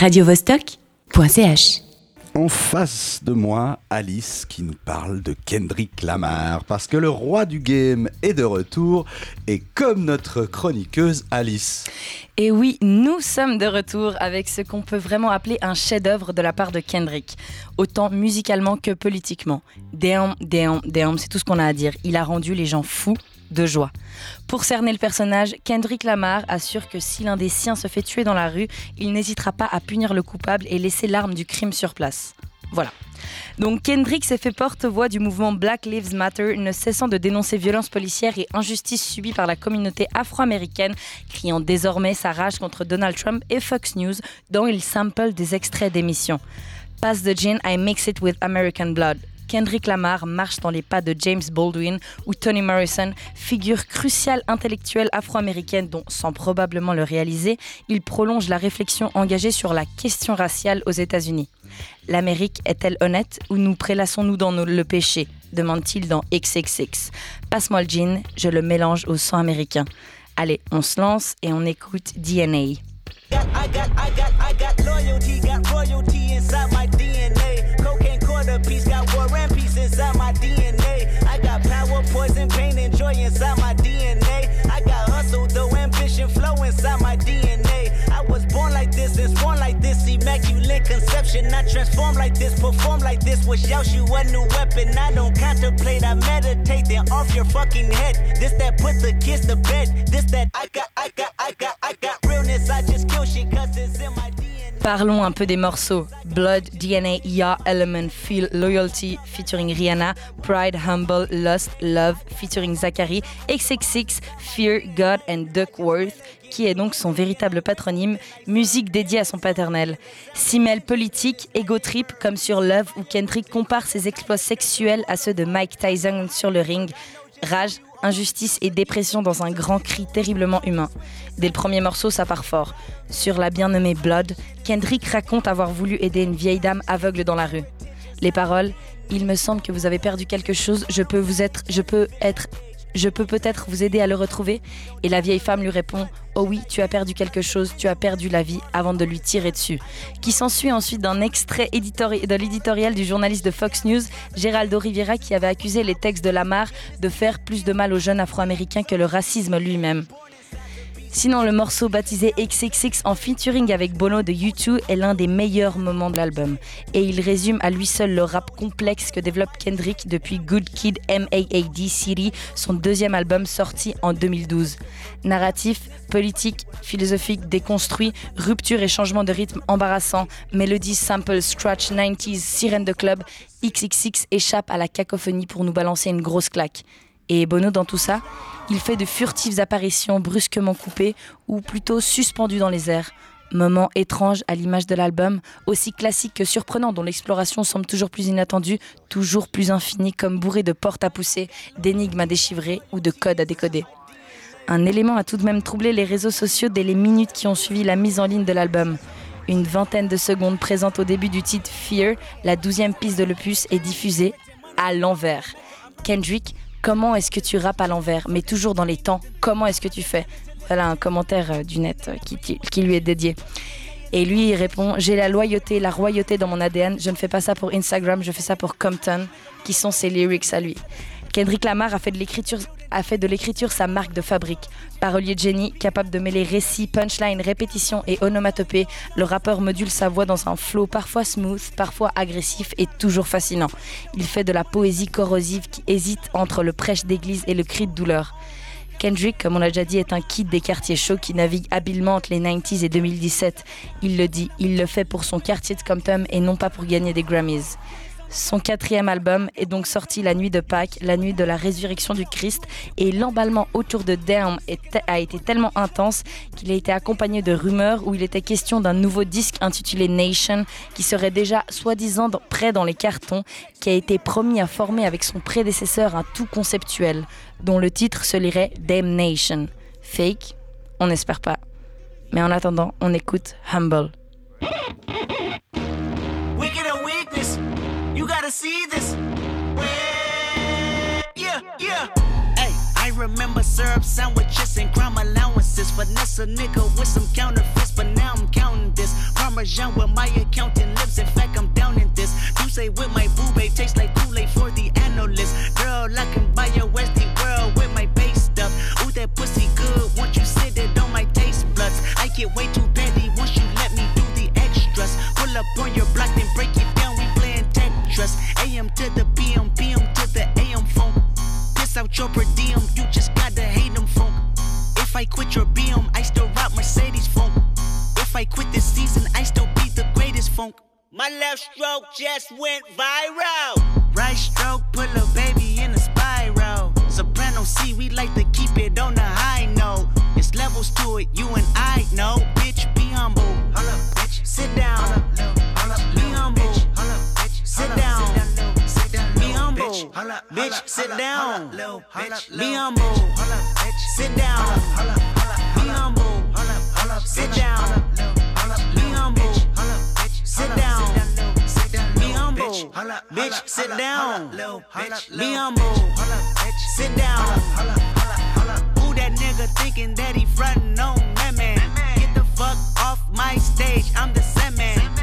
radiovostok.ch En face de moi, Alice qui nous parle de Kendrick Lamar, parce que le roi du game est de retour, et comme notre chroniqueuse Alice. Et oui, nous sommes de retour avec ce qu'on peut vraiment appeler un chef-d'œuvre de la part de Kendrick, autant musicalement que politiquement. Damn, damn, damn, c'est tout ce qu'on a à dire. Il a rendu les gens fous de joie. Pour cerner le personnage, Kendrick Lamar assure que si l'un des siens se fait tuer dans la rue, il n'hésitera pas à punir le coupable et laisser l'arme du crime sur place. Voilà. Donc Kendrick s'est fait porte-voix du mouvement Black Lives Matter, ne cessant de dénoncer violences policières et injustices subies par la communauté afro-américaine, criant désormais sa rage contre Donald Trump et Fox News, dont il sample des extraits d'émissions. Pass the gin, I mix it with American blood. Kendrick Lamar marche dans les pas de James Baldwin ou Toni Morrison, figure cruciale intellectuelle afro-américaine dont, sans probablement le réaliser, il prolonge la réflexion engagée sur la question raciale aux États-Unis. L'Amérique est-elle honnête ou nous prélassons-nous dans le péché? demande-t-il dans XXX. Passe-moi le gin, je le mélange au sang américain. Allez, on se lance et on écoute DNA. Inside my DNA. I got power, poison, pain, and joy inside my DNA. I got hustle, though ambition, flow inside my DNA. I was born like this and born like this, immaculate conception. I transform like this, perform like this. Was Yaoshu a new weapon? I don't contemplate, I meditate. Then off your fucking head. This that put the kids to bed. This that I got, Parlons un peu des morceaux. Blood, DNA, Ya, Element, Feel, Loyalty featuring Rihanna, Pride, Humble, Lust, Love featuring Zachary, XXX, Fear, God and Duckworth, qui est donc son véritable patronyme, musique dédiée à son paternel. Simel politique, ego trip comme sur Love où Kendrick compare ses exploits sexuels à ceux de Mike Tyson sur le ring. Rage, injustice et dépression dans un grand cri terriblement humain. Dès le premier morceau, ça part fort. Sur la bien-nommée Blood, Kendrick raconte avoir voulu aider une vieille dame aveugle dans la rue. Les paroles Il me semble que vous avez perdu quelque chose, je peux vous être, je peux être je peux peut-être vous aider à le retrouver Et la vieille femme lui répond Oh oui, tu as perdu quelque chose, tu as perdu la vie avant de lui tirer dessus. Qui s'ensuit ensuite d'un extrait de l'éditorial du journaliste de Fox News, Geraldo Rivera, qui avait accusé les textes de Lamar de faire plus de mal aux jeunes afro-américains que le racisme lui-même. Sinon, le morceau baptisé XXX en featuring avec Bono de U2 est l'un des meilleurs moments de l'album. Et il résume à lui seul le rap complexe que développe Kendrick depuis Good Kid M.A.A.D. City, son deuxième album sorti en 2012. Narratif, politique, philosophique, déconstruit, rupture et changement de rythme embarrassant, mélodie, sample, scratch, 90s, sirène de club, XXX échappe à la cacophonie pour nous balancer une grosse claque. Et Bono dans tout ça, il fait de furtives apparitions brusquement coupées ou plutôt suspendues dans les airs. Moment étrange à l'image de l'album, aussi classique que surprenant dont l'exploration semble toujours plus inattendue, toujours plus infinie comme bourré de portes à pousser, d'énigmes à déchiffrer ou de codes à décoder. Un élément a tout de même troublé les réseaux sociaux dès les minutes qui ont suivi la mise en ligne de l'album. Une vingtaine de secondes présentes au début du titre Fear, la douzième piste de l'opus, est diffusée à l'envers. Kendrick, Comment est-ce que tu rappes à l'envers, mais toujours dans les temps? Comment est-ce que tu fais? Voilà un commentaire euh, du net euh, qui, lui est dédié. Et lui, il répond J'ai la loyauté, la royauté dans mon ADN. Je ne fais pas ça pour Instagram, je fais ça pour Compton, qui sont ses lyrics à lui. Kendrick Lamar a fait de l'écriture sa marque de fabrique. Parolier de génie, capable de mêler récit, punchline, répétition et onomatopée, le rappeur module sa voix dans un flow parfois smooth, parfois agressif et toujours fascinant. Il fait de la poésie corrosive qui hésite entre le prêche d'église et le cri de douleur. Kendrick, comme on l'a déjà dit, est un kid des quartiers chauds qui navigue habilement entre les 90s et 2017. Il le dit, il le fait pour son quartier de Compton et non pas pour gagner des Grammys. Son quatrième album est donc sorti la nuit de Pâques, la nuit de la résurrection du Christ, et l'emballement autour de Damn a été tellement intense qu'il a été accompagné de rumeurs où il était question d'un nouveau disque intitulé Nation, qui serait déjà soi-disant prêt dans les cartons, qui a été promis à former avec son prédécesseur un tout conceptuel, dont le titre se lirait Damn Nation. Fake On n'espère pas. Mais en attendant, on écoute Humble. See this. Yeah, yeah. Hey, I remember syrup sandwiches and crime allowances. Finesse a nigga with some counterfeits, but now I'm counting this. Parmesan with my accountant lips. In fact, I'm down in this. You say with my boo babe tastes like Kool-Aid for the analyst. Girl, I can buy your Westy world with my base stuff. Ooh, that pussy good. Once you sit it on my taste buds, I get way too petty once you let me do the extras. Pull up on your block, AM to the PM, PM to the AM phone. Piss out your per diem, you just gotta hate them funk. If I quit your BM, I still rock Mercedes funk. If I quit this season, I still be the greatest funk. My left stroke just went viral. Right stroke, put a baby in a spiral. Soprano C, we like to keep it on the high note. It's levels to it, you and I know. Bitch, be humble. bitch. Sit down. Be Bitch, sit down. Be humble. Sit down. Be humble. Sit down. Be humble. Sit down. Be humble. Bitch, sit down. Be humble. Holla, bitch. Sit down. Who that nigga thinking that he frontin' on that man? Get the fuck off my stage, I'm the same man.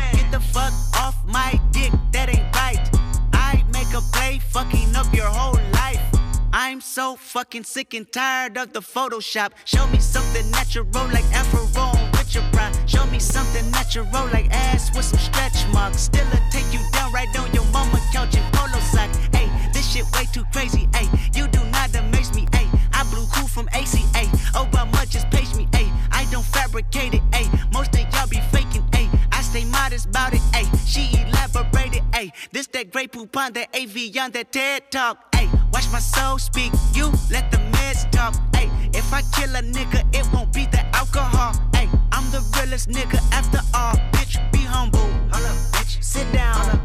Fucking sick and tired of the Photoshop. Show me something natural like Afro with your bra. Show me something natural like ass with some stretch marks. Still a take you down right on your mama couch in polo sock. Hey, this shit way too crazy. Hey, you do not amaze me. Hey, I blew cool from ACA. Oh, but Obama just page me. Hey, I don't fabricate it. Hey, most of y'all be faking. Hey, I stay modest about it. Hey, she elaborated. Hey, this that great poop on that AV on that TED talk. Hey, watch my soul speak. You let the meds talk. Hey, if I kill a nigga, it won't be the alcohol. Hey, I'm the realest nigga after all. Bitch, be humble. Sit down.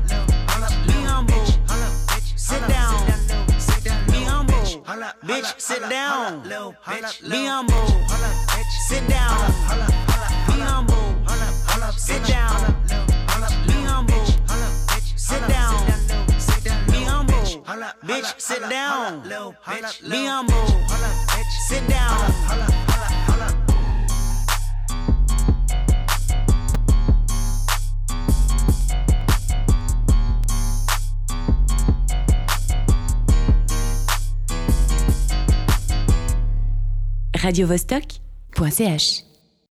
Be humble. Sit down. Be humble. Bitch, sit down. Be humble. Down. Be humble. Sit down. radiovostok.ch